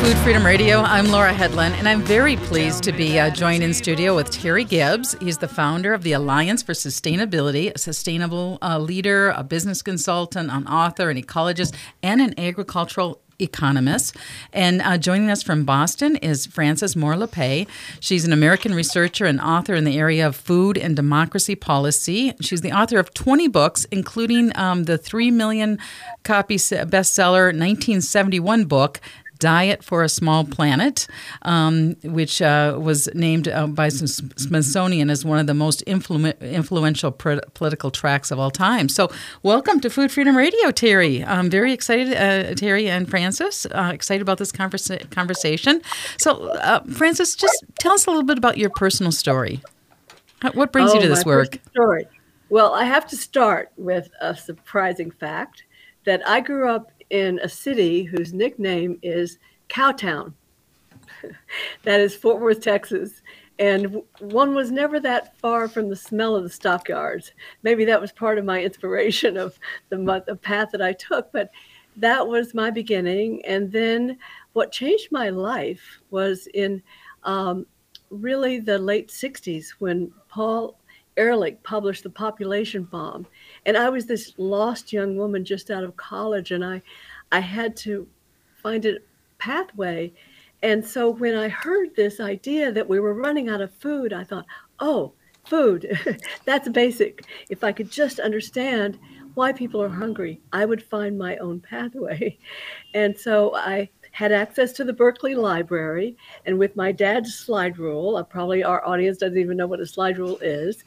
Food Freedom Radio. I'm Laura Hedlund, and I'm very pleased to be uh, joined in studio with Terry Gips. He's the founder of the Alliance for Sustainability, a sustainable uh, leader, a business consultant, an author, an ecologist, and an agricultural economist. And uh, joining us from Boston is Frances Moore Lappé. She's an American researcher and author in the area of food and democracy policy. She's the author of 20 books, including um, the 3 million copy bestseller 1971 book, Diet for a Small Planet, um, which uh, was named uh, by Smithsonian as one of the most influ- influential pr- political tracks of all time. So, welcome to Food Freedom Radio, Terry. I'm very excited, uh, Terry and Frances, uh, excited about this conversa- conversation. So, uh, Frances, just tell us a little bit about your personal story. What brings oh, you to this work? Story. Well, I have to start with a surprising fact that I grew up in a city whose nickname is Cowtown. that is Fort Worth, Texas. And one was never that far from the smell of the stockyards. Maybe that was part of my inspiration of the, the path that I took, but that was my beginning. And then what changed my life was in um, really the late 60s when Paul Ehrlich published The Population Bomb. And I was this lost young woman just out of college, and I, I had to find a pathway. And so when I heard this idea that we were running out of food, I thought, oh, food, that's basic. If I could just understand why people are hungry, I would find my own pathway. And so I had access to the Berkeley Library, and with my dad's slide rule, uh, probably our audience doesn't even know what a slide rule is,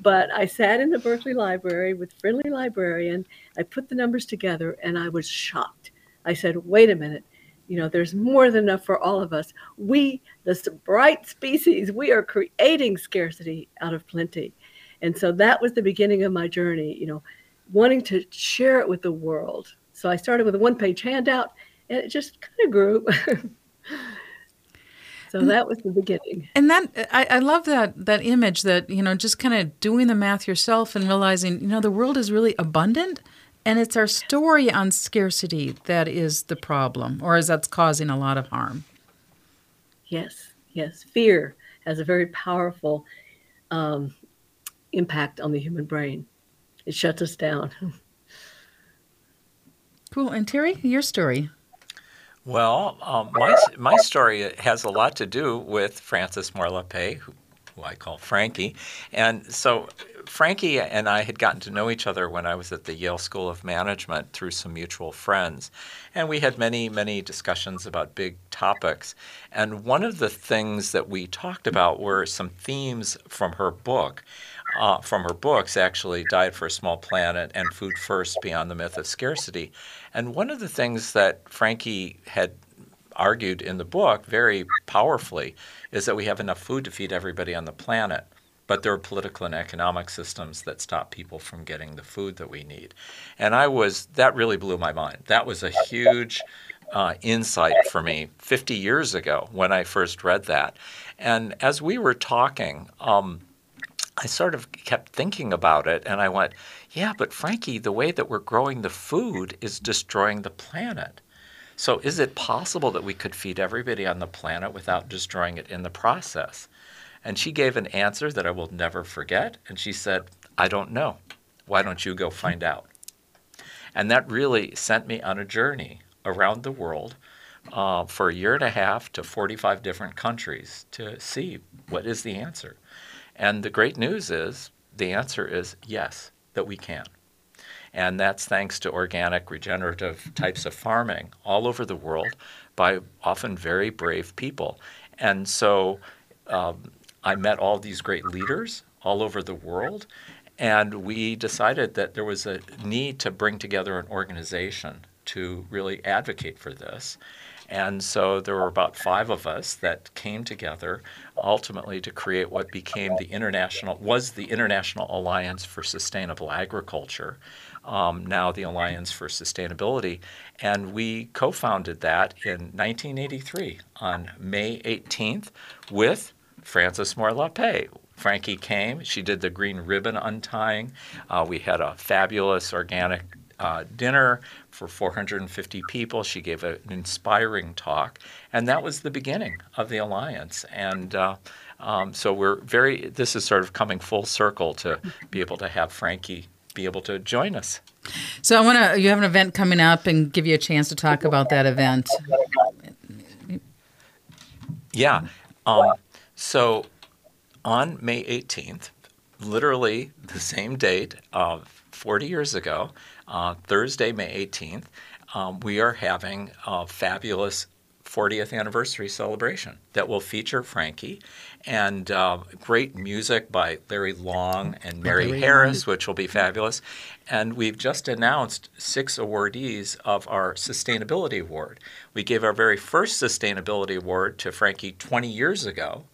but I sat in the Berkeley Library with friendly librarian. I put the numbers together, and I was shocked. I said, "Wait a minute." You know, there's more than enough for all of us. We, the bright species, we are creating scarcity out of plenty. And so that was the beginning of my journey, you know, wanting to share it with the world. So I started with a one page handout it just kind of grew. so that was the beginning. And that I, I love that that image that you know just kind of doing the math yourself and realizing you know the world is really abundant. And it's our story on scarcity that is the problem, or is that's causing a lot of harm. Yes, yes. Fear has a very powerful um, impact on the human brain. It shuts us down. Cool. And Terry, your story. Well, um, my, my story has a lot to do with Frances Moore Lappé, who, who I call Frankie. And so Frankie and I had gotten to know each other when I was at the Yale School of Management through some mutual friends. And we had many, many discussions about big topics. And one of the things that we talked about were some themes from her book uh, from her books, actually, Diet for a Small Planet and Food First Beyond the Myth of Scarcity. And one of the things that Frankie had argued in the book very powerfully is that we have enough food to feed everybody on the planet. But there are political and economic systems that stop people from getting the food that we need. And I was, that really blew my mind. That was a huge uh, insight for me 50 years ago when I first read that. And as we were talking, um, I sort of kept thinking about it and I went, yeah, but Frankie, the way that we're growing the food is destroying the planet. So is it possible that we could feed everybody on the planet without destroying it in the process? And she gave an answer that I will never forget. And she said, I don't know. Why don't you go find out? And that really sent me on a journey around the world uh, for a year and a half to 45 different countries to see what is the answer. And the great news is the answer is yes, that we can. And that's thanks to organic, regenerative types of farming all over the world by often very brave people. And so um, I met all these great leaders all over the world, and we decided that there was a need to bring together an organization to really advocate for this. And so there were about five of us that came together ultimately to create what became the international was the International Alliance for Sustainable Agriculture, um, now the Alliance for Sustainability, and we co-founded that in 1983 on May 18th with Frances Moore Lappé. Frankie came. She did the green ribbon untying. Uh, we had a fabulous organic uh, dinner for 450 people. She gave an inspiring talk, and that was the beginning of the alliance. And uh, um, so we're very. This is sort of coming full circle to be able to have Frankie be able to join us. So I want to. You have an event coming up, and give you a chance to talk about that event. Yeah. Um, so on May 18th, literally the same date of 40 years ago, uh, Thursday, May 18th, um, we are having a fabulous 40th anniversary celebration that will feature Frankie and uh, great music by Larry Long and Mary Larry Harris, which will be fabulous. And we've just announced six awardees of our Sustainability Award. We gave our very first Sustainability Award to Frankie 20 years ago.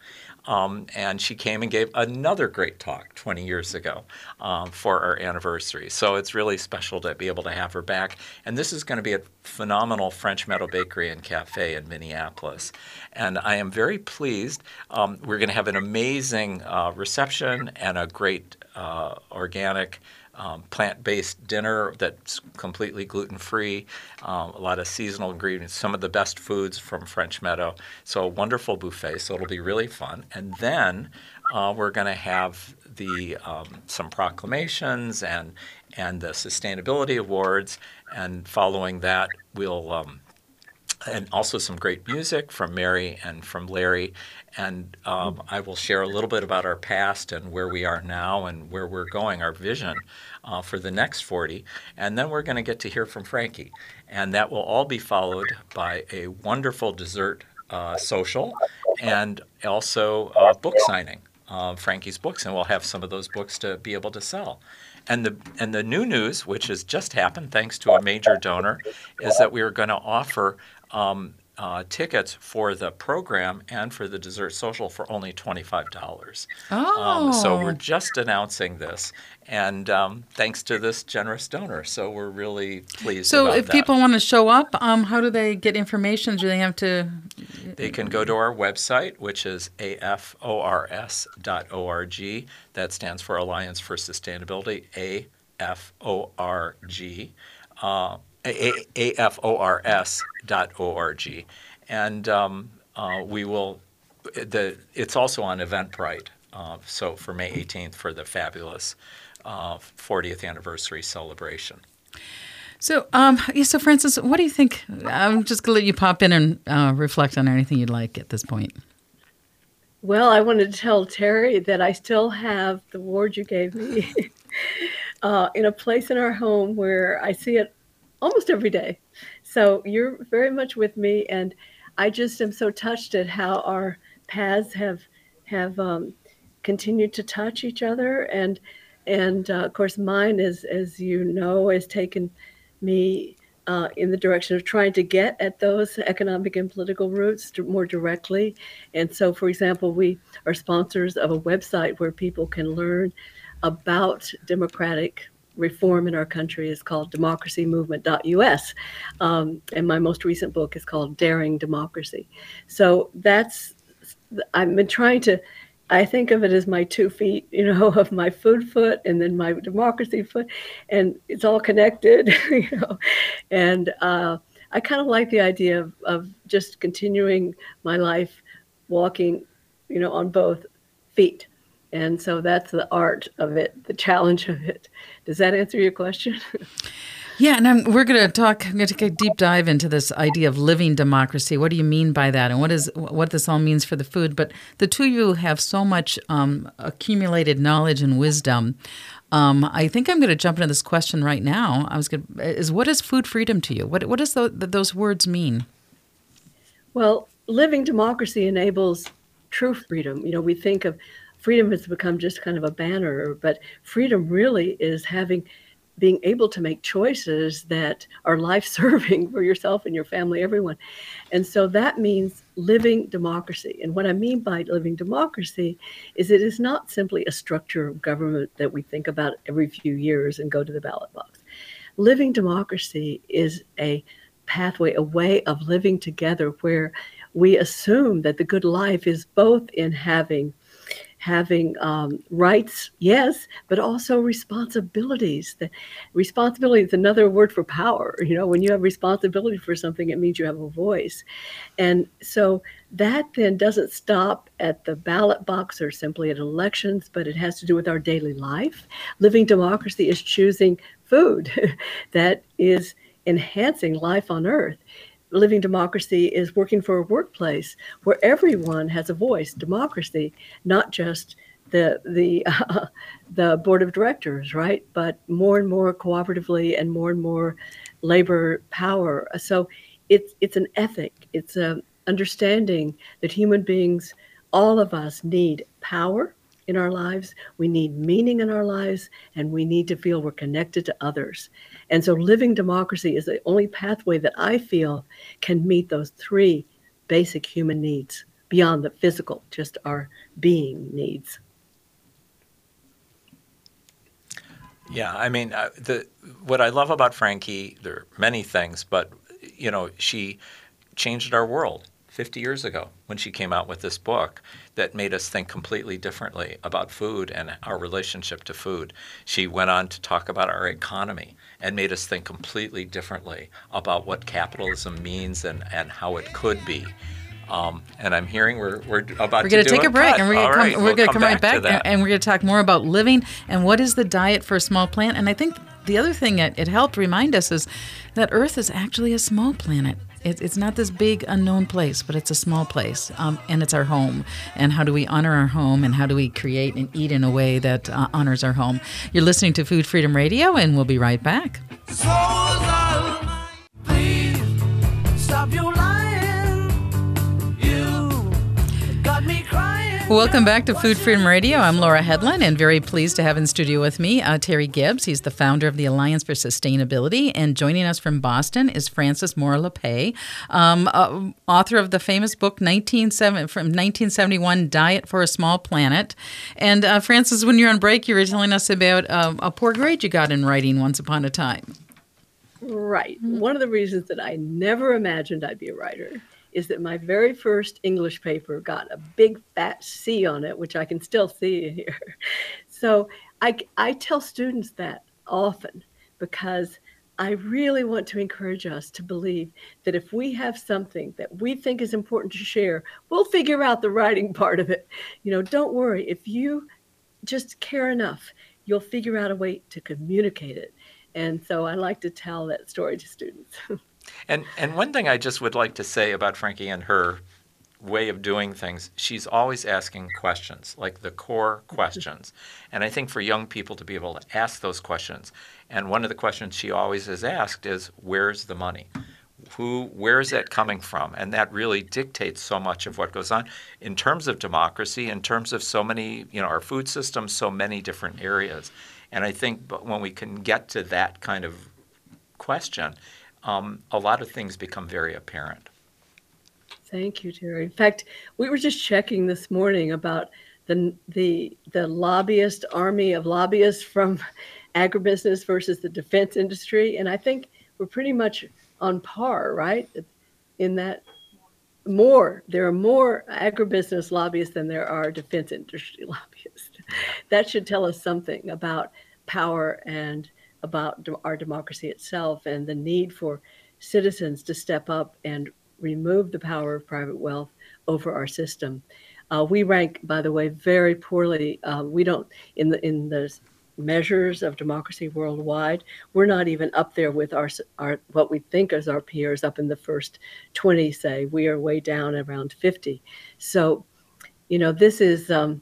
Um, and she came and gave another great talk 20 years ago um, for our anniversary. So it's really special to be able to have her back. And this is going to be a phenomenal French Meadow Bakery and Cafe in Minneapolis. And I am very pleased. Um, we're going to have an amazing uh, reception and a great uh, organic um, plant-based dinner that's completely gluten-free, um, a lot of seasonal ingredients, some of the best foods from French Meadow. So a wonderful buffet. So it'll be really fun. And then uh, we're going to have the um, some proclamations and and the sustainability awards. And following that, we'll um, and also some great music from Mary and from Larry. And um, I will share a little bit about our past and where we are now and where we're going, our vision uh, for the next 40. And then we're going to get to hear from Frankie. And that will all be followed by a wonderful dessert uh, social and also a book signing. Uh, Frankie's books, and we'll have some of those books to be able to sell. And the and the new news, which has just happened thanks to a major donor, is that we are going to offer um, uh, tickets for the program and for the dessert social for only $25. Oh. Um, so we're just announcing this, and um, thanks to this generous donor. So we're really pleased. So if that. people want to show up, um, how do they get information? Do they have to? They can go to our website, which is afors.org. That stands for Alliance for Sustainability, AFORG. Uh, afors.org. And um, uh, we will, the, it's also on Eventbrite. Uh, so for May 18th for the fabulous uh, 40th anniversary celebration. So, um, yeah, so Frances, what do you think? I'm just gonna let you pop in and uh, reflect on anything you'd like at this point. Well, I wanted to tell Terry that I still have the award you gave me uh, in a place in our home where I see it almost every day. So you're very much with me, and I just am so touched at how our paths have have um, continued to touch each other, and and uh, of course mine is, as you know, has taken me uh, in the direction of trying to get at those economic and political roots more directly. And so, for example, we are sponsors of a website where people can learn about democratic reform in our country is called democracymovement.us. Um, and my most recent book is called Daring Democracy. So that's, I've been trying to, I think of it as my two feet, you know, of my food foot and then my democracy foot. And it's all connected, you know. And uh, I kind of like the idea of, of just continuing my life walking, you know, on both feet. And so that's the art of it, the challenge of it. Does that answer your question? Yeah, and I'm, we're going to talk. I'm going to take a deep dive into this idea of living democracy. What do you mean by that, and what is what this all means for the food? But the two of you have so much um, accumulated knowledge and wisdom. Um, I think I'm going to jump into this question right now. I was going is what is food freedom to you? What what does the, those words mean? Well, living democracy enables true freedom. You know, we think of freedom has become just kind of a banner, but freedom really is having being able to make choices that are life serving for yourself and your family, everyone. And so that means living democracy. And what I mean by living democracy is it is not simply a structure of government that we think about every few years and go to the ballot box. Living democracy is a pathway, a way of living together where we assume that the good life is both in having having um, rights, yes, but also responsibilities. The responsibility is another word for power. You know, when you have responsibility for something, it means you have a voice. And so that then doesn't stop at the ballot box or simply at elections, but it has to do with our daily life. Living democracy is choosing food that is enhancing life on earth living democracy is working for a workplace where everyone has a voice. Democracy not just the the uh, the board of directors right? But more and more cooperatively and more and more labor power. So it's it's an ethic. It's a understanding that human beings all of us need power in our lives. We need meaning in our lives and we need to feel we're connected to others. And so living democracy is the only pathway that I feel can meet those three basic human needs beyond the physical, just our being needs. Yeah, I mean, uh, the what I love about Frankie, there are many things, but you know, she changed our world 50 years ago when she came out with this book that made us think completely differently about food and our relationship to food. She went on to talk about our economy and made us think completely differently about what capitalism means and, and how it could be. Um, and I'm hearing we're, we're about we're going to take a, break, cut. and we're going right, to come, we'll come, come right back, back, and, we're going to talk more about living and what is the diet for a small plant. And I think the other thing it, it helped remind us is that Earth is actually a small planet. It, it's not this big unknown place, but it's a small place, um, and it's our home. And how do we honor our home, and how do we create and eat in a way that uh, honors our home? You're listening to Food Freedom Radio, and we'll be right back. Welcome back to Food Freedom Radio. I'm Laura Hedlund and very pleased to have in studio with me uh, Terry Gips. He's the founder of the Alliance for Sustainability. And joining us from Boston is Frances Moore Lappé, um, uh, author of the famous book 1970, from 1971, Diet for a Small Planet. And uh, Frances, when you're on break, you were telling us about um, a poor grade you got in writing once upon a time. Right. One of the reasons that I never imagined I'd be a writer is that my very first English paper got a big fat C on it, which I can still see here. So I, I tell students that often because I really want to encourage us to believe that if we have something that we think is important to share, we'll figure out the writing part of it. You know, don't worry. If you just care enough, you'll figure out a way to communicate it. And so I like to tell that story to students. And and one thing I just would like to say about Frankie and her way of doing things, she's always asking questions, like the core mm-hmm. questions. And I think for young people to be able to ask those questions, and one of the questions she always has asked is, "Where's the money?" Who, where is that coming from? And that really dictates so much of what goes on in terms of democracy, in terms of so many, you know, our food system, so many different areas. And I think when we can get to that kind of question, um, a lot of things become very apparent. Thank you, Terry. In fact, we were just checking this morning about the the the lobbyist army of lobbyists from agribusiness versus the defense industry, and I think we're pretty much on par, right? In that more there are more agribusiness lobbyists than there are defense industry lobbyists. That should tell us something about power and about our democracy itself and the need for citizens to step up and remove the power of private wealth over our system. Uh, we rank, by the way, very poorly. Uh, we don't in the in the measures of democracy worldwide. We're not even up there with our our what we think as our peers up in the first 20. Say we are way down around 50. So, you know, this is um,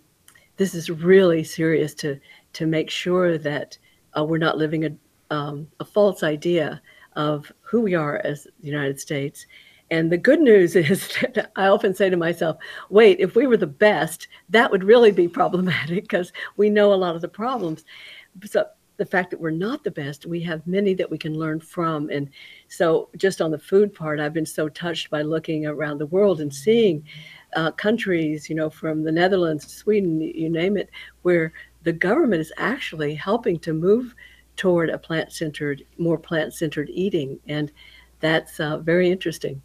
this is really serious to to make sure that uh, we're not living a, um, a false idea of who we are as the United States. And the good news is that I often say to myself, wait, if we were the best, that would really be problematic because we know a lot of the problems. So the fact that we're not the best, we have many that we can learn from. And so, just on the food part, I've been so touched by looking around the world and seeing uh, countries, you know, from the Netherlands, Sweden, you name it, where the government is actually helping to move toward a plant centered, more plant centered eating. And that's uh, very interesting.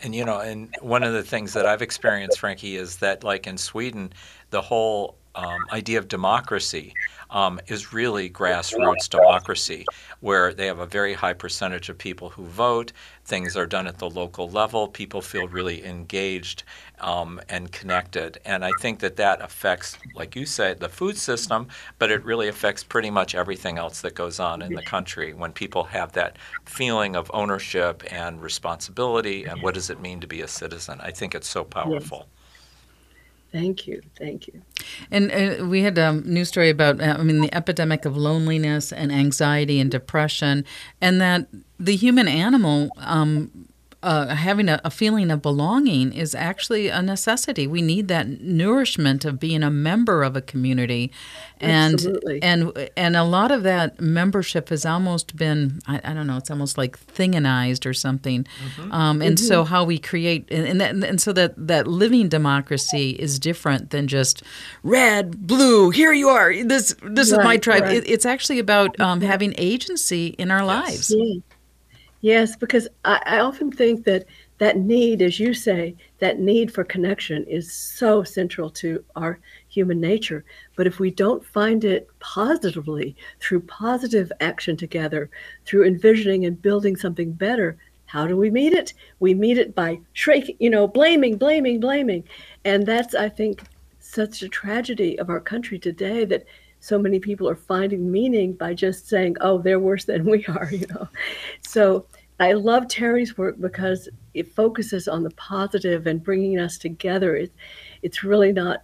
And you know, and one of the things that I've experienced, Frankie, is that like in Sweden, the whole um, idea of democracy um, is really grassroots democracy, where they have a very high percentage of people who vote. Things are done at the local level. People feel really engaged um, and connected. And I think that that affects, like you said, the food system, but it really affects pretty much everything else that goes on in the country when people have that feeling of ownership and responsibility and what does it mean to be a citizen. I think it's so powerful. Thank you, thank you. And uh, we had a news story about, uh, I mean, the epidemic of loneliness and anxiety and depression, and that the human animal um, uh, having a, a, feeling of belonging is actually a necessity. We need that nourishment of being a member of a community, and Absolutely. and and a lot of that membership has almost been I, I don't know. It's almost like thinganized or something. Mm-hmm. Um, and mm-hmm. so how we create and that, and so that that living democracy is different than just red, blue. Here you are. This this right, is my tribe. Right. It, it's actually about um, having agency in our yes. lives. Yeah. Yes, because I, I often think that that need, as you say, that need for connection is so central to our human nature. But if we don't find it positively through positive action together, through envisioning and building something better, how do we meet it? We meet it by shrieking, you know, blaming, blaming, blaming. And that's, I think, such a tragedy of our country today that so many people are finding meaning by just saying, "Oh, they're worse than we are," you know. So I love Terry's work because it focuses on the positive and bringing us together. It, it's really not.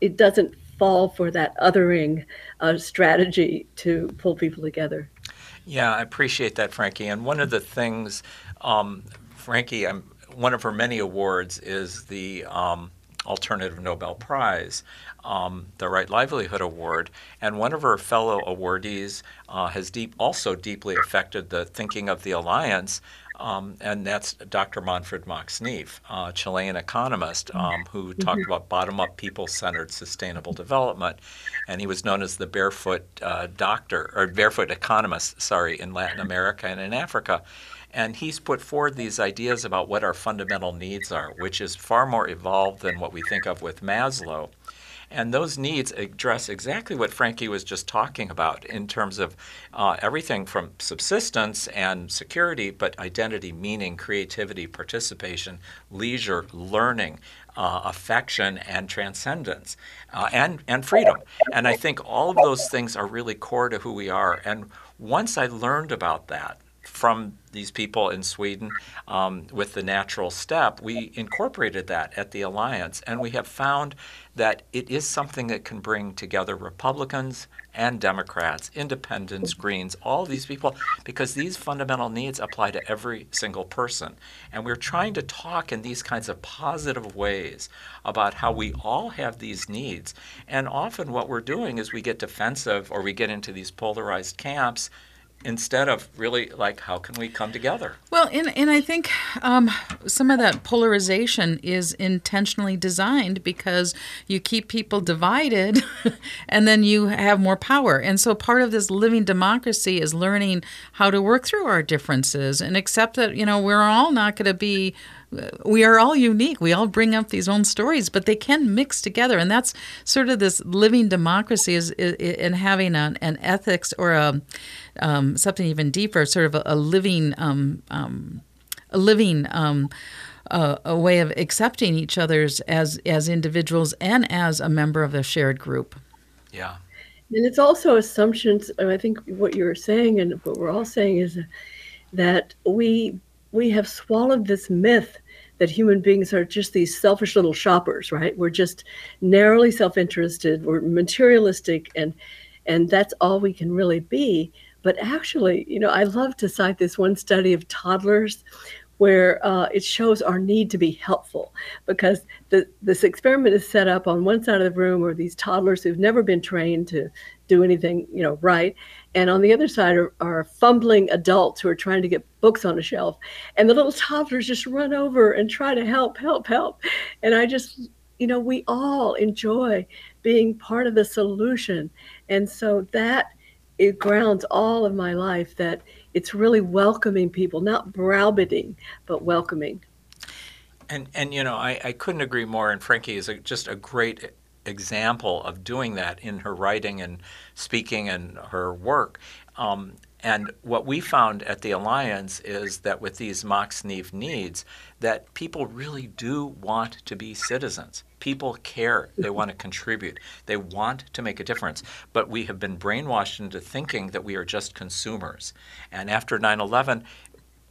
It doesn't fall for that othering uh, strategy to pull people together. Yeah, I appreciate that, Frankie. And one of the things, um, Frankie, I'm, one of her many awards is the um, Alternative Nobel Prize um, the Right Livelihood Award, and one of her fellow awardees uh, has deep, also deeply affected the thinking of the alliance, um, and that's Dr. Manfred Max Neef, a Chilean economist um, who mm-hmm. talked about bottom-up, people-centered sustainable development, and he was known as the barefoot uh, doctor or barefoot economist, sorry, in Latin America and in Africa. And he's put forward these ideas about what our fundamental needs are, which is far more evolved than what we think of with Maslow. And those needs address exactly what Frankie was just talking about in terms of uh, everything from subsistence and security, but identity, meaning, creativity, participation, leisure, learning. Uh, affection and transcendence uh, and, and freedom. And I think all of those things are really core to who we are. And once I learned about that, from these people in Sweden um, with the natural step, we incorporated that at the Alliance, and we have found that it is something that can bring together Republicans and Democrats, independents, Greens, all these people, because these fundamental needs apply to every single person. And we're trying to talk in these kinds of positive ways about how we all have these needs. And often what we're doing is we get defensive or we get into these polarized camps instead of really like how can we come together? Well and, and i think um, some of that polarization is intentionally designed because you keep people divided and then you have more power. And so part of this living democracy is learning how to work through our differences and accept that you know we're all not going to be we are all unique. We all bring up these own stories, but they can mix together, and that's sort of this living democracy is, in having an, an ethics or a um, something even deeper, sort of a, a living um, um, a living. Um, uh, a way of accepting each other's as as individuals and as a member of a shared group. Yeah, and it's also assumptions. I think what you're saying and what we're all saying is that we we have swallowed this myth that human beings are just these selfish little shoppers, right? We're just narrowly self-interested, we're materialistic and and that's all we can really be. But actually, you know, I love to cite this one study of toddlers where uh, it shows our need to be helpful because the, this experiment is set up on one side of the room are these toddlers who've never been trained to do anything you know right and on the other side are, are fumbling adults who are trying to get books on a shelf. And the little toddlers just run over and try to help help help. And i just you know we all enjoy being part of the solution. And so that it grounds all of my life that it's really welcoming people not browbeating but welcoming. And and you know I, I couldn't agree more. And frankie is a, just a great example of doing that in her writing and speaking and her work. Um, and what we found at the Alliance is that with these Neef needs, that people really do want to be citizens. People care. They want to contribute. They want to make a difference. But we have been brainwashed into thinking that we are just consumers. And after 9 11,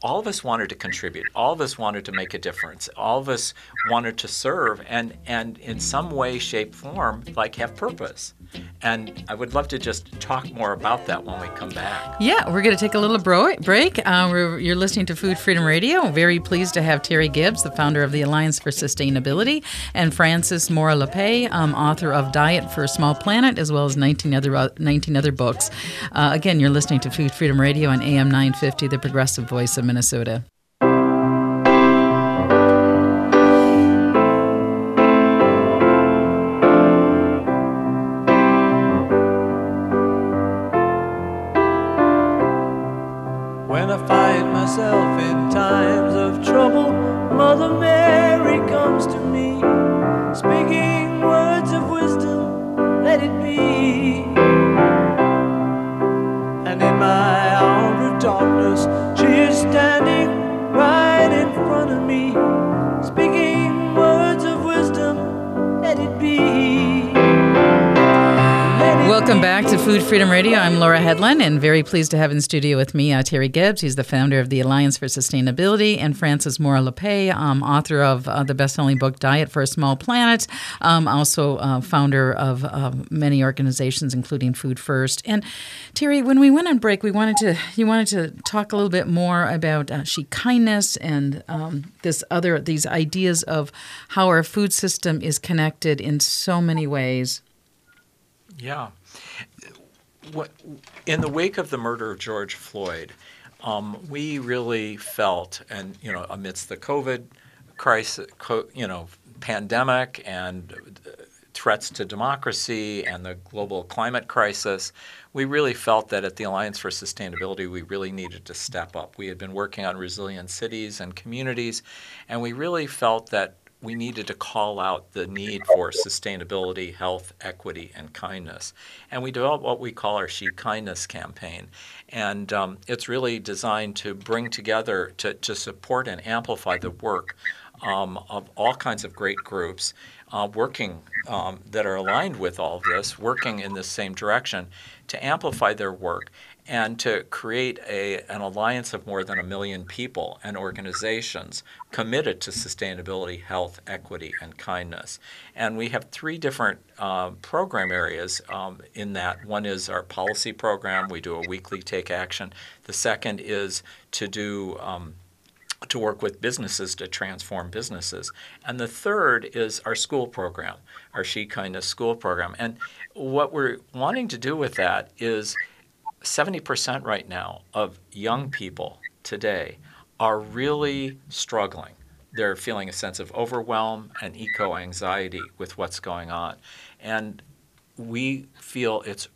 all of us wanted to contribute. All of us wanted to make a difference. All of us wanted to serve and, and in some way, shape, form, like have purpose. And I would love to just talk more about that when we come back. Yeah, we're going to take a little bro- break. Uh, you're listening to Food Freedom Radio. Very pleased to have Terry Gips, the founder of the Alliance for Sustainability, and Frances Moore Lappé, um, author of Diet for a Small Planet, as well as 19 other, uh, 19 other books. Uh, again, you're listening to Food Freedom Radio on AM 950, the progressive voice of Minnesota. Food Freedom Radio. I'm Laura Hedlund, and very pleased to have in studio with me uh, Terry Gips. He's the founder of the Alliance for Sustainability, and Frances Moore Lappé, um, author of uh, the best-selling book Diet for a Small Planet. Um, also, uh, founder of many organizations, including Food First. And Terry, when we went on break, we wanted to you wanted to talk a little bit more about uh, she kindness and um, this other these ideas of how our food system is connected in so many ways. Yeah in the wake of the murder of George Floyd, um, we really felt, and you know, amidst the COVID crisis, you know, pandemic and threats to democracy and the global climate crisis, we really felt that at the Alliance for Sustainability, we really needed to step up. We had been working on resilient cities and communities, and we really felt that we needed to call out the need for sustainability, health, equity, and kindness. And we developed what we call our She Kindness campaign. And um, it's really designed to bring together, to, to support and amplify the work um, of all kinds of great groups uh, working um, that are aligned with all of this, working in the same direction to amplify their work and to create a, an alliance of more than a million people and organizations committed to sustainability, health, equity, and kindness. And we have three different uh, program areas um, in that. One is our policy program, we do a weekly take action. The second is to do um, to work with businesses to transform businesses. And the third is our school program, our She Kindness school program. And what we're wanting to do with that is 70% right now of young people today are really struggling. They're feeling a sense of overwhelm and eco anxiety with what's going on. And we feel it's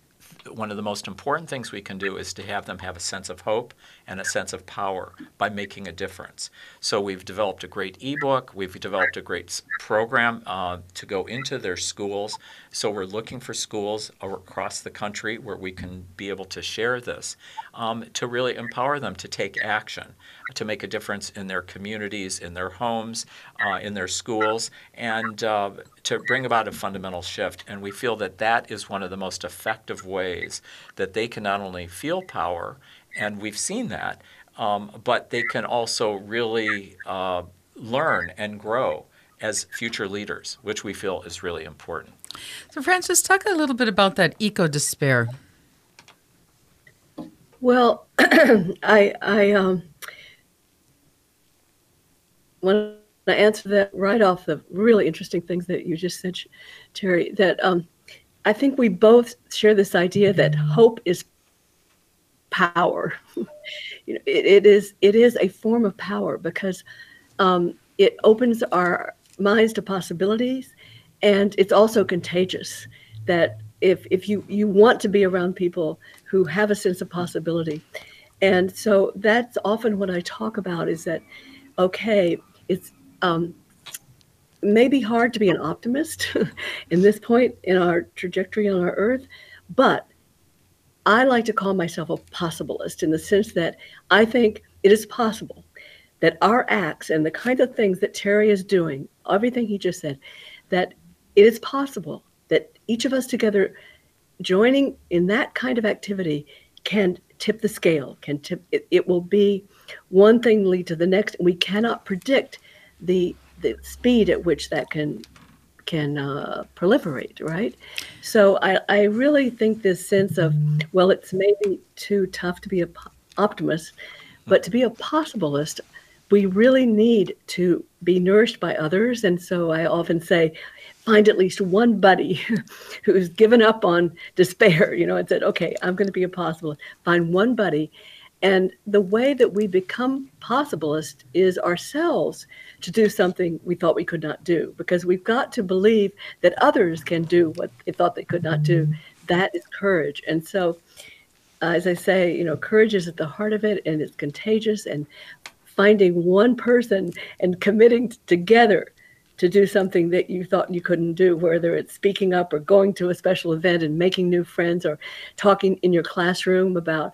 one of the most important things we can do is to have them have a sense of hope and a sense of power by making a difference. So we've developed a great ebook, we've developed a great program uh, to go into their schools. So we're looking for schools across the country where we can be able to share this um, to really empower them to take action, to make a difference in their communities, in their homes, uh, in their schools, and uh, to bring about a fundamental shift. And we feel that that is one of the most effective ways that they can not only feel power, and we've seen that, um, but they can also really uh, learn and grow as future leaders, which we feel is really important. So, Frances, talk a little bit about that eco despair. Well, I, I um, want to answer that right off the really interesting things that you just said, Terry. That um, I think we both share this idea that hope is power. you know, it, it is it is a form of power because um, it opens our minds to possibilities, and it's also contagious. That if if you you want to be around people who have a sense of possibility, and so that's often what I talk about is that okay, it's um, may be hard to be an optimist in this point in our trajectory on our earth, but I like to call myself a possibilist in the sense that I think it is possible that our acts and the kind of things that Terry is doing, everything he just said, that it is possible that each of us together joining in that kind of activity can tip the scale, can tip it, it will be one thing lead to the next. And we cannot predict the the speed at which that can can uh, proliferate, right? So I, I really think this sense of, well, it's maybe too tough to be an optimist, but to be a possibilist, we really need to be nourished by others. And so I often say, find at least one buddy who's given up on despair, you know, and said, okay, I'm going to be a possibilist. Find one buddy. And the way that we become possibilist is ourselves to do something we thought we could not do, because we've got to believe that others can do what they thought they could not do. That is courage. And so, uh, as I say, you know, courage is at the heart of it and it's contagious. And finding one person and committing together to do something that you thought you couldn't do, whether it's speaking up or going to a special event and making new friends or talking in your classroom about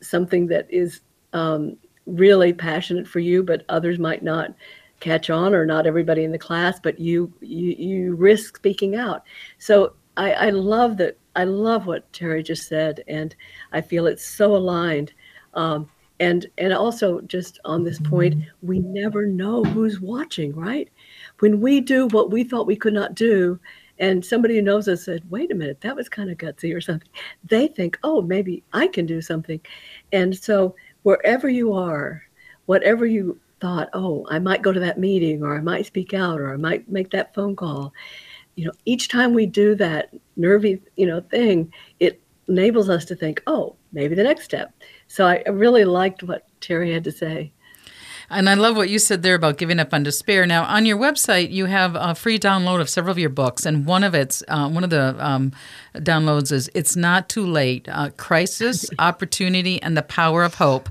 something that is um, really passionate for you, but others might not catch on or not everybody in the class, but you you, you risk speaking out. So I, I love that. I love what Terry just said, and I feel it's so aligned. Um, and and also just on this point we never know who's watching right when we do what we thought we could not do and somebody who knows us said wait a minute that was kind of gutsy or something. They think oh maybe i can do something. And so wherever you are whatever you thought oh i might go to that meeting or i might speak out or i might make that phone call you know each time we do that nervy you know thing it enables us to think oh maybe the next step. So I really liked what Terry had to say. And I love what you said there about giving up on despair. Now, on your website, you have a free download of several of your books, and one of its uh, one of the um, downloads is "It's Not Too Late: uh, Crisis, Opportunity, and the Power of Hope."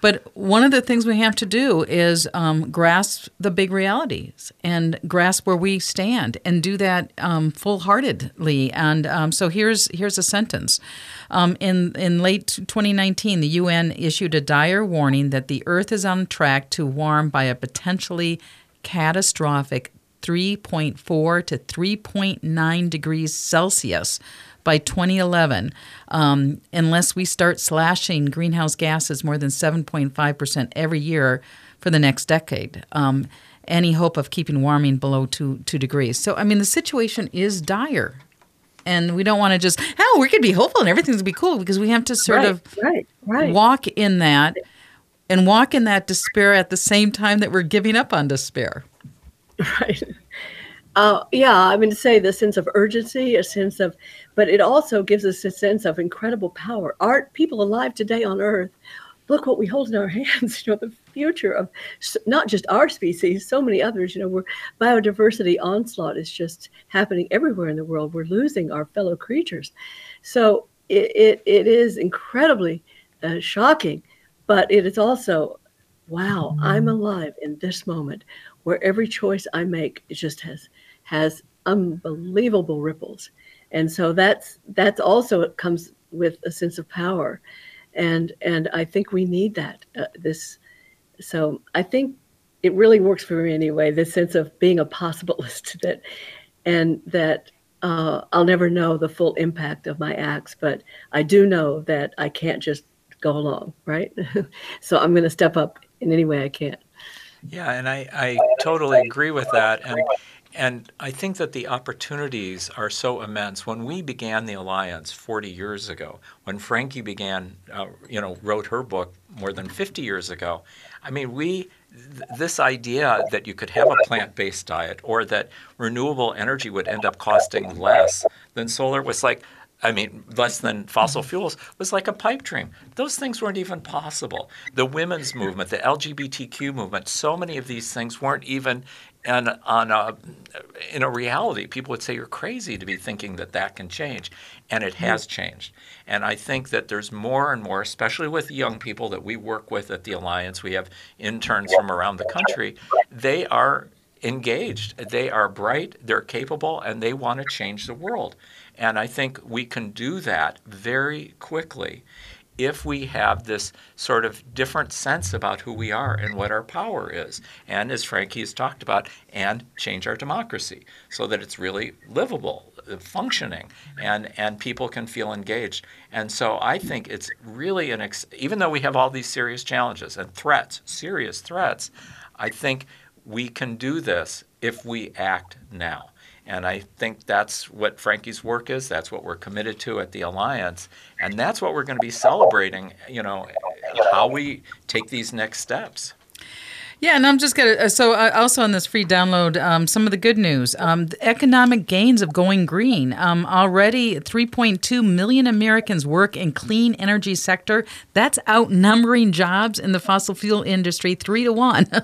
But one of the things we have to do is um, grasp the big realities and grasp where we stand, and do that um, full heartedly. And um, so here's here's a sentence. Um, in in late 2019, the UN issued a dire warning that the Earth is on track to warm by a potentially catastrophic 3.4 to 3.9 degrees Celsius by 2011 um, unless we start slashing greenhouse gases more than 7.5% every year for the next decade. Um, any hope of keeping warming below two, two degrees. So, I mean, the situation is dire. And we don't want to just, oh, we could be hopeful and everything's going to be cool because we have to sort right, of right, right. walk in that and walk in that despair at the same time that we're giving up on despair. Right. Uh, yeah, I mean, to say the sense of urgency, a sense of, but it also gives us a sense of incredible power. Art, people alive today on Earth, look what we hold in our hands. You know, the future of not just our species, so many others. You know, where biodiversity onslaught is just happening everywhere in the world. We're losing our fellow creatures, so it it, it is incredibly uh, shocking, but it is also, wow, I'm alive in this moment where every choice I make it just has has unbelievable ripples. And so that's that's also it comes with a sense of power, and and I think we need that. Uh, this, so I think it really works for me anyway. This sense of being a possibilist that, and that uh, I'll never know the full impact of my acts, but I do know that I can't just go along, right? so I'm going to step up in any way I can. Yeah, and I, I totally agree with that. And and I think that the opportunities are so immense. When we began the alliance 40 years ago, when Frankie began, uh, you know, wrote her book more than 50 years ago, I mean, we th- this idea that you could have a plant-based diet or that renewable energy would end up costing less than solar was like I mean, less than fossil mm-hmm. fuels was like a pipe dream. Those things weren't even possible. The women's movement, the LGBTQ movement, so many of these things weren't even in, on a, in a reality. People would say you're crazy to be thinking that that can change. And it has mm-hmm. changed. And I think that there's more and more, especially with young people that we work with at the Alliance. We have interns from around the country. They are engaged. They are bright, they're capable, and they want to change the world. And I think we can do that very quickly if we have this sort of different sense about who we are and what our power is. And as Frankie has talked about, and change our democracy so that it's really livable, uh, functioning, and, and people can feel engaged. And so I think it's really an, ex- even though we have all these serious challenges and threats, serious threats, I think we can do this if we act now. And I think that's what Frankie's work is. That's what we're committed to at the Alliance. And that's what we're going to be celebrating, you know, how we take these next steps. Yeah, and I'm just gonna. Uh, so uh, also on this free download, um, some of the good news: um, the economic gains of going green. Um, already, 3.2 million Americans work in clean energy sector. That's outnumbering jobs in the fossil fuel industry three to one.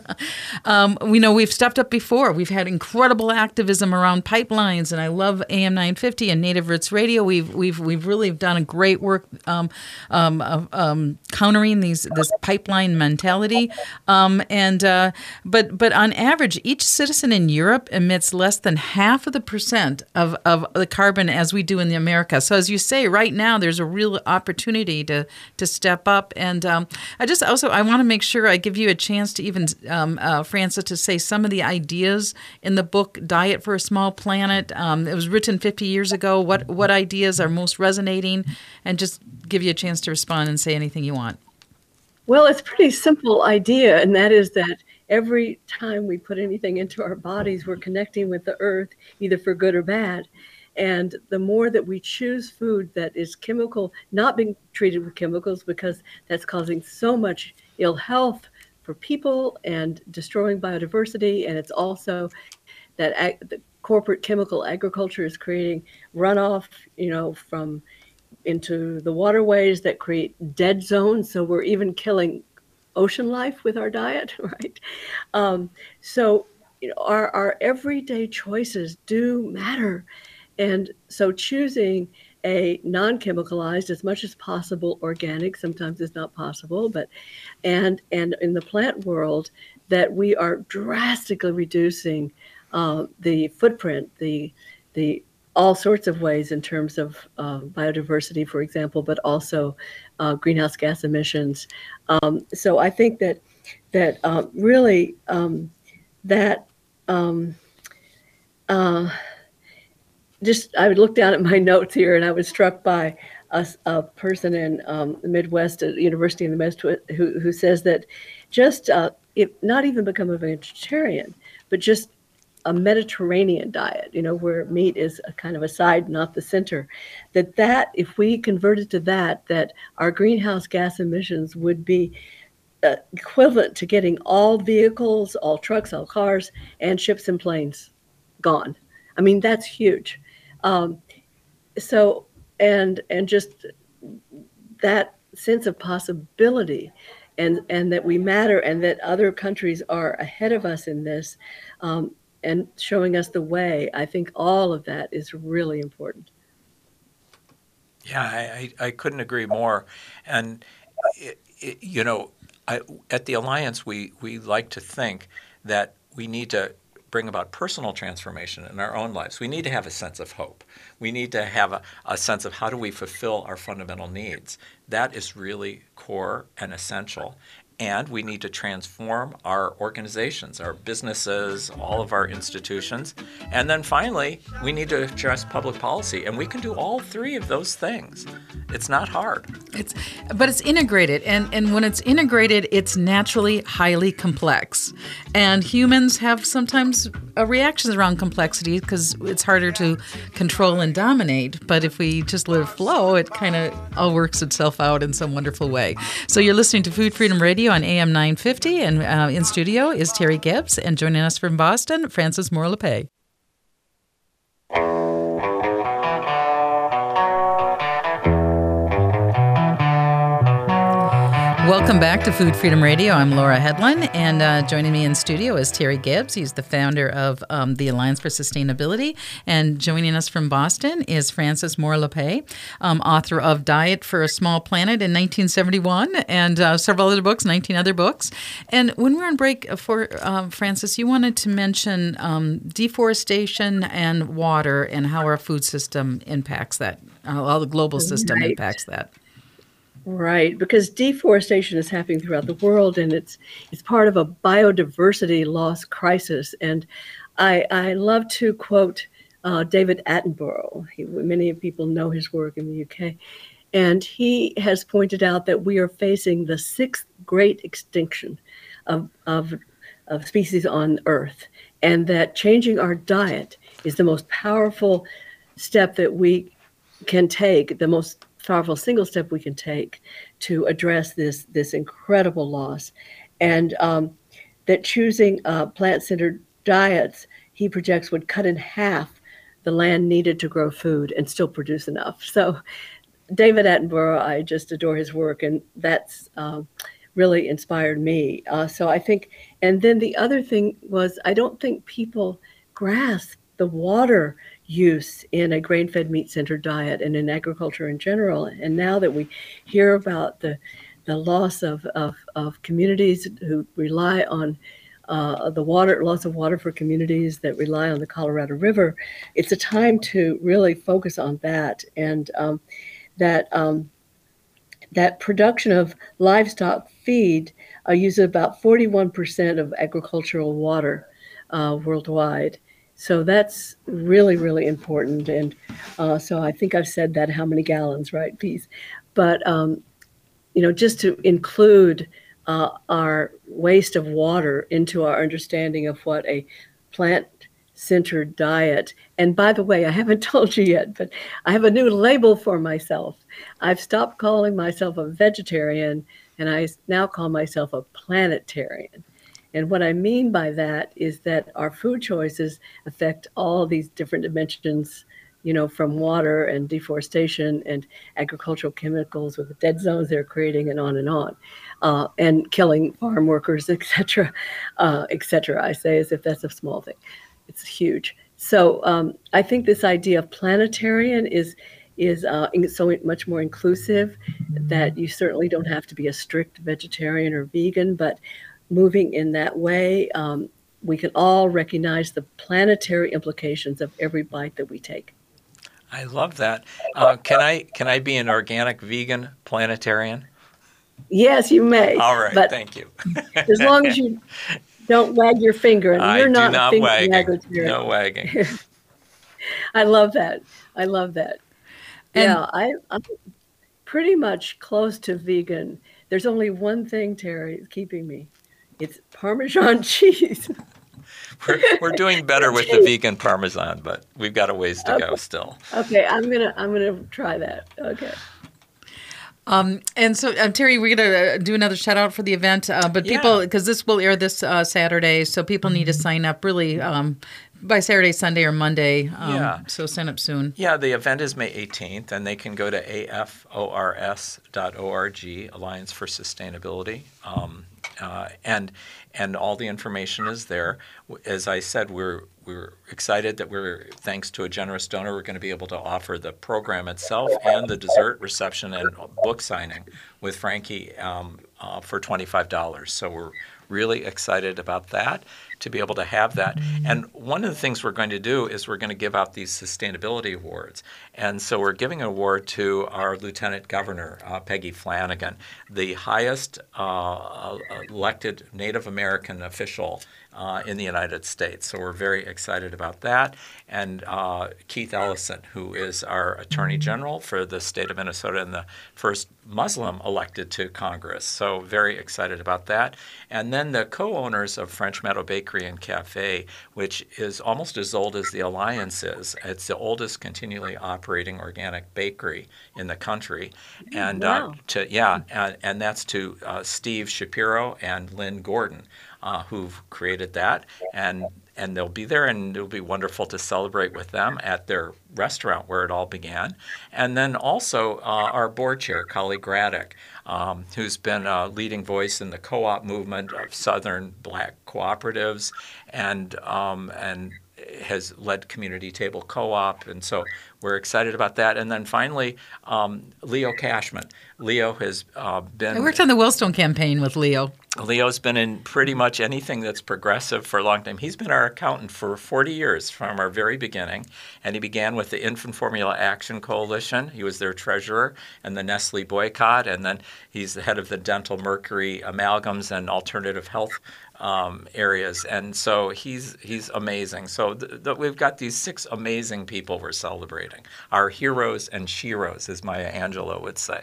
Um, we know we've stepped up before. We've had incredible activism around pipelines, and I love AM 950 and Native Roots Radio. We've we've we've really done a great work um, um, countering these this pipeline mentality, and uh, but but on average, each citizen in Europe emits less than half of the percent of, of the carbon as we do in the America. So as you say, right now there's a real opportunity to to step up. And um, I just also I want to make sure I give you a chance to even um, uh, Frances to say some of the ideas in the book Diet for a Small Planet. Um, it was written 50 years ago. What what ideas are most resonating? And just give you a chance to respond and say anything you want. Well, it's pretty simple idea, and that is that every time we put anything into our bodies, we're connecting with the earth, either for good or bad. And the more that we choose food that is chemical, not being treated with chemicals, because that's causing so much ill health for people and destroying biodiversity. And it's also that ag- the corporate chemical agriculture is creating runoff, you know, from into the waterways that create dead zones. So we're even killing ocean life with our diet, right? Um, so you know, our, our everyday choices do matter. And so choosing a non-chemicalized as much as possible organic sometimes it's not possible but and and in the plant world that we are drastically reducing uh, the footprint the the all sorts of ways in terms of uh, biodiversity, for example, but also uh, greenhouse gas emissions. Um, so I think that that uh, really um, that um, uh, just I would look down at my notes here, and I was struck by a, a person in um, the Midwest, the University in the Midwest, who who says that just uh, if not even become a vegetarian, but just a Mediterranean diet, you know, where meat is a kind of a side, not the center, that that if we converted to that, that our greenhouse gas emissions would be uh, equivalent to getting all vehicles, all trucks, all cars, and ships and planes gone. I mean, that's huge. Um, so, and and just that sense of possibility and and that we matter and that other countries are ahead of us in this um, and showing us the way. I think all of that is really important. Yeah, I, I, I couldn't agree more. And, it, it, you know, I, at the Alliance, we, we like to think that we need to bring about personal transformation in our own lives. We need to have a sense of hope. We need to have a, a sense of how do we fulfill our fundamental needs. That is really core and essential and we need to transform our organizations, our businesses, all of our institutions. And then finally, we need to address public policy. And we can do all three of those things. It's not hard. It's but it's integrated and, and when it's integrated, it's naturally highly complex. And humans have sometimes uh, reactions around complexity because it's harder to control and dominate. But if we just let it flow, it kind of all works itself out in some wonderful way. So you're listening to Food Freedom Radio on AM 950. And uh, in studio is Terry Gips. And joining us from Boston, Frances Moore Welcome back to Food Freedom Radio. I'm Laura Hedlund, and uh, joining me in studio is Terry Gips. He's the founder of um, the Alliance for Sustainability. And joining us from Boston is Frances Moore Lappé, um, author of Diet for a Small Planet in 1971 and uh, several other books, 19 other books. And when we were on break for uh, Frances, you wanted to mention um, deforestation and water and how our food system impacts that, how the global system right. impacts that. Right, because deforestation is happening throughout the world, and it's it's part of a biodiversity loss crisis. And I I love to quote uh, David Attenborough. He, many people know his work in the UK, and he has pointed out that we are facing the sixth great extinction of of of species on Earth, and that changing our diet is the most powerful step that we can take, the most powerful single step we can take to address this this incredible loss, and um, that choosing uh, plant-centered diets he projects would cut in half the land needed to grow food and still produce enough. So, David Attenborough, I just adore his work, and that's uh, really inspired me. Uh, so I think, and then the other thing was, I don't think people grasp the water use in a grain fed meat centered diet and in agriculture in general. And now that we hear about the, the loss of, of, of communities who rely on uh, the water, loss of water for communities that rely on the Colorado River, it's a time to really focus on that and um, that um, that production of livestock feed uh, uses about 41% of agricultural water uh, worldwide. So that's really, really important. And uh, so I think I've said that how many gallons, right, piece. But, um, you know, just to include uh, our waste of water into our understanding of what a plant centered diet. And by the way, I haven't told you yet, but I have a new label for myself. I've stopped calling myself a vegetarian and I now call myself a planetarian. And what I mean by that is that our food choices affect all these different dimensions, you know, from water and deforestation and agricultural chemicals with the dead zones they're creating and on and on, uh, and killing farm workers, et cetera, uh, et cetera. I say as if that's a small thing. It's huge. So um, I think this idea of planetarian is is uh, so much more inclusive that you certainly don't have to be a strict vegetarian or vegan, but moving in that way, um, we can all recognize the planetary implications of every bite that we take. I love that. Uh, can I can I be an organic vegan planetarian? Yes, you may. All right, but thank you. as long as you don't wag your finger, and I you're not, not wagging. No wagging. I love that. I love that. And yeah, I, I'm pretty much close to vegan. There's only one thing, Terry, keeping me. It's Parmesan cheese. we're, we're doing better with the vegan Parmesan, but we've got a ways to okay. go still. Okay, I'm gonna I'm gonna try that. Okay. Um, and so, uh, Terry, we're going to uh, do another shout out for the event, uh, but people, because this will air this uh, Saturday, so people need to sign up really um, by Saturday, Sunday, or Monday. Um, yeah. So sign up soon. Yeah, the event is May 18th, and they can go to afors.org, Alliance for Sustainability. Uh, and and all the information is there. As I said, we're we're excited that we're thanks to a generous donor, we're going to be able to offer the program itself and the dessert reception and book signing with Frankie um, uh, for twenty five dollars. So we're really excited about that to be able to have that. And one of the things we're going to do is we're going to give out these sustainability awards. And so we're giving an award to our Lieutenant Governor, uh, Peggy Flanagan, the highest uh, elected Native American official uh, in the United States. So we're very excited about that. And uh, Keith Ellison, who is our Attorney General for the state of Minnesota and the first Muslim elected to Congress. So very excited about that. And then the co-owners of French Meadow Bakery and Cafe, which is almost as old as the Alliance is. It's the oldest continually operating organic bakery in the country. And uh, wow. uh, to yeah, and, and that's to uh, Steve Shapiro and Lynn Gordon uh, who've created that, and and they'll be there, and it'll be wonderful to celebrate with them at their restaurant where it all began. And then also uh, our board chair, Kali Graddick, um, who's been a leading voice in the co-op movement of Southern Black cooperatives, and um, and has led Community Table Co-op, and so we're excited about that. And then finally, um, Leo Cashman. Leo has uh, been. I worked on the Wellstone campaign with Leo. Leo's been in pretty much anything that's progressive for a long time. He's been our accountant for 40 years from our very beginning, and he began with the Infant Formula Action Coalition. He was their treasurer and the Nestle boycott, and then he's the head of the Dental Mercury Amalgams and Alternative Health um, areas, and so he's he's amazing. So th- th- we've got these six amazing people we're celebrating. Our heroes and sheroes, as Maya Angelou would say.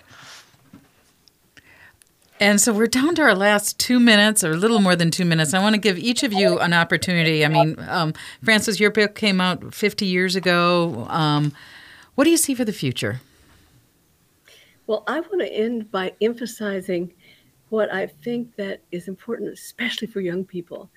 And so we're down to our last two minutes, or a little more than two minutes. I want to give each of you an opportunity. I mean, um, Frances, your book came out 50 years ago. Um, what do you see for the future? Well, I want to end by emphasizing what I think that is important, especially for young people,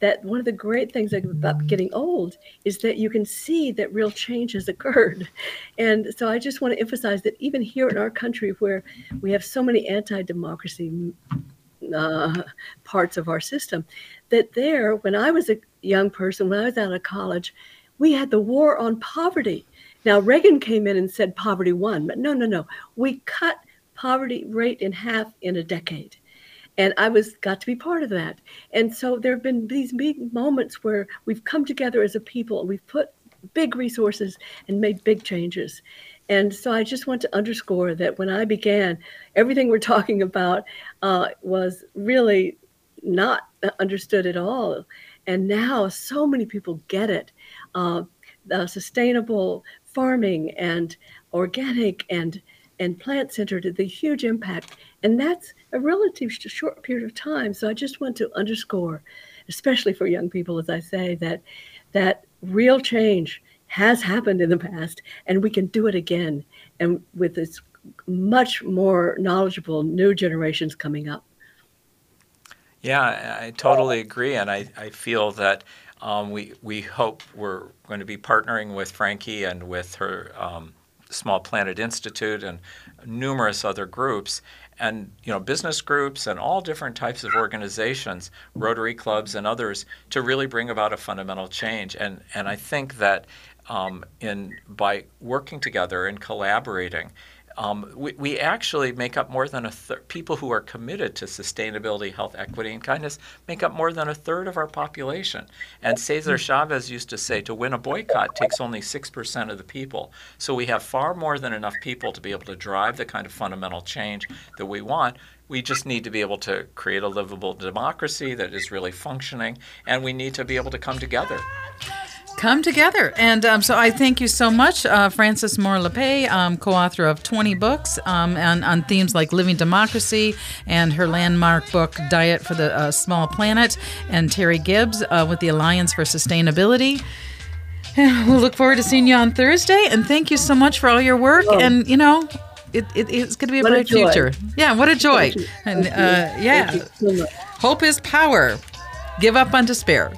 that one of the great things about getting old is that you can see that real change has occurred. And so I just want to emphasize that even here in our country, where we have so many anti democracy uh, parts of our system, that there, when I was a young person, when I was out of college, we had the war on poverty. Now, Reagan came in and said poverty won, but no, no, no. We cut poverty rate in half in a decade and I was got to be part of that. And so there have been these big moments where we've come together as a people and we've put big resources and made big changes. And so I just want to underscore that when I began, everything we're talking about uh, was really not understood at all. And now so many people get it. Uh, sustainable farming and organic and and plant centered, the huge impact. And that's a relatively short period of time. So I just want to underscore, especially for young people, as I say, that that real change has happened in the past and we can do it again. And with this much more knowledgeable new generations coming up. Yeah, I totally agree. And I, I feel that um, we, we hope we're going to be partnering with Frankie and with her um, Small Planet Institute and numerous other groups. And you know business groups and all different types of organizations rotary clubs and others to really bring about a fundamental change. And and i think that um, in by working together and collaborating um, we, we actually make up more than a third. People who are committed to sustainability, health, equity, and kindness make up more than a third of our population. And Cesar hmm. Chavez used to say to win a boycott takes only 6% of the people. So we have far more than enough people to be able to drive the kind of fundamental change that we want. We just need to be able to create a livable democracy that is really functioning, and we need to be able to come together come together. And um, so I thank you so much, uh, Frances Moore Lappé, um, co author of 20 books um, and, on themes like living democracy and her landmark book, Diet for the uh, Small Planet, and Terry Gips uh, with the Alliance for Sustainability. We'll look forward to seeing you on Thursday. And thank you so much for all your work. Oh. And, you know, it, it, it's going to be a what bright a future. Yeah, what a joy. And uh, yeah, hope is power. Give up on despair.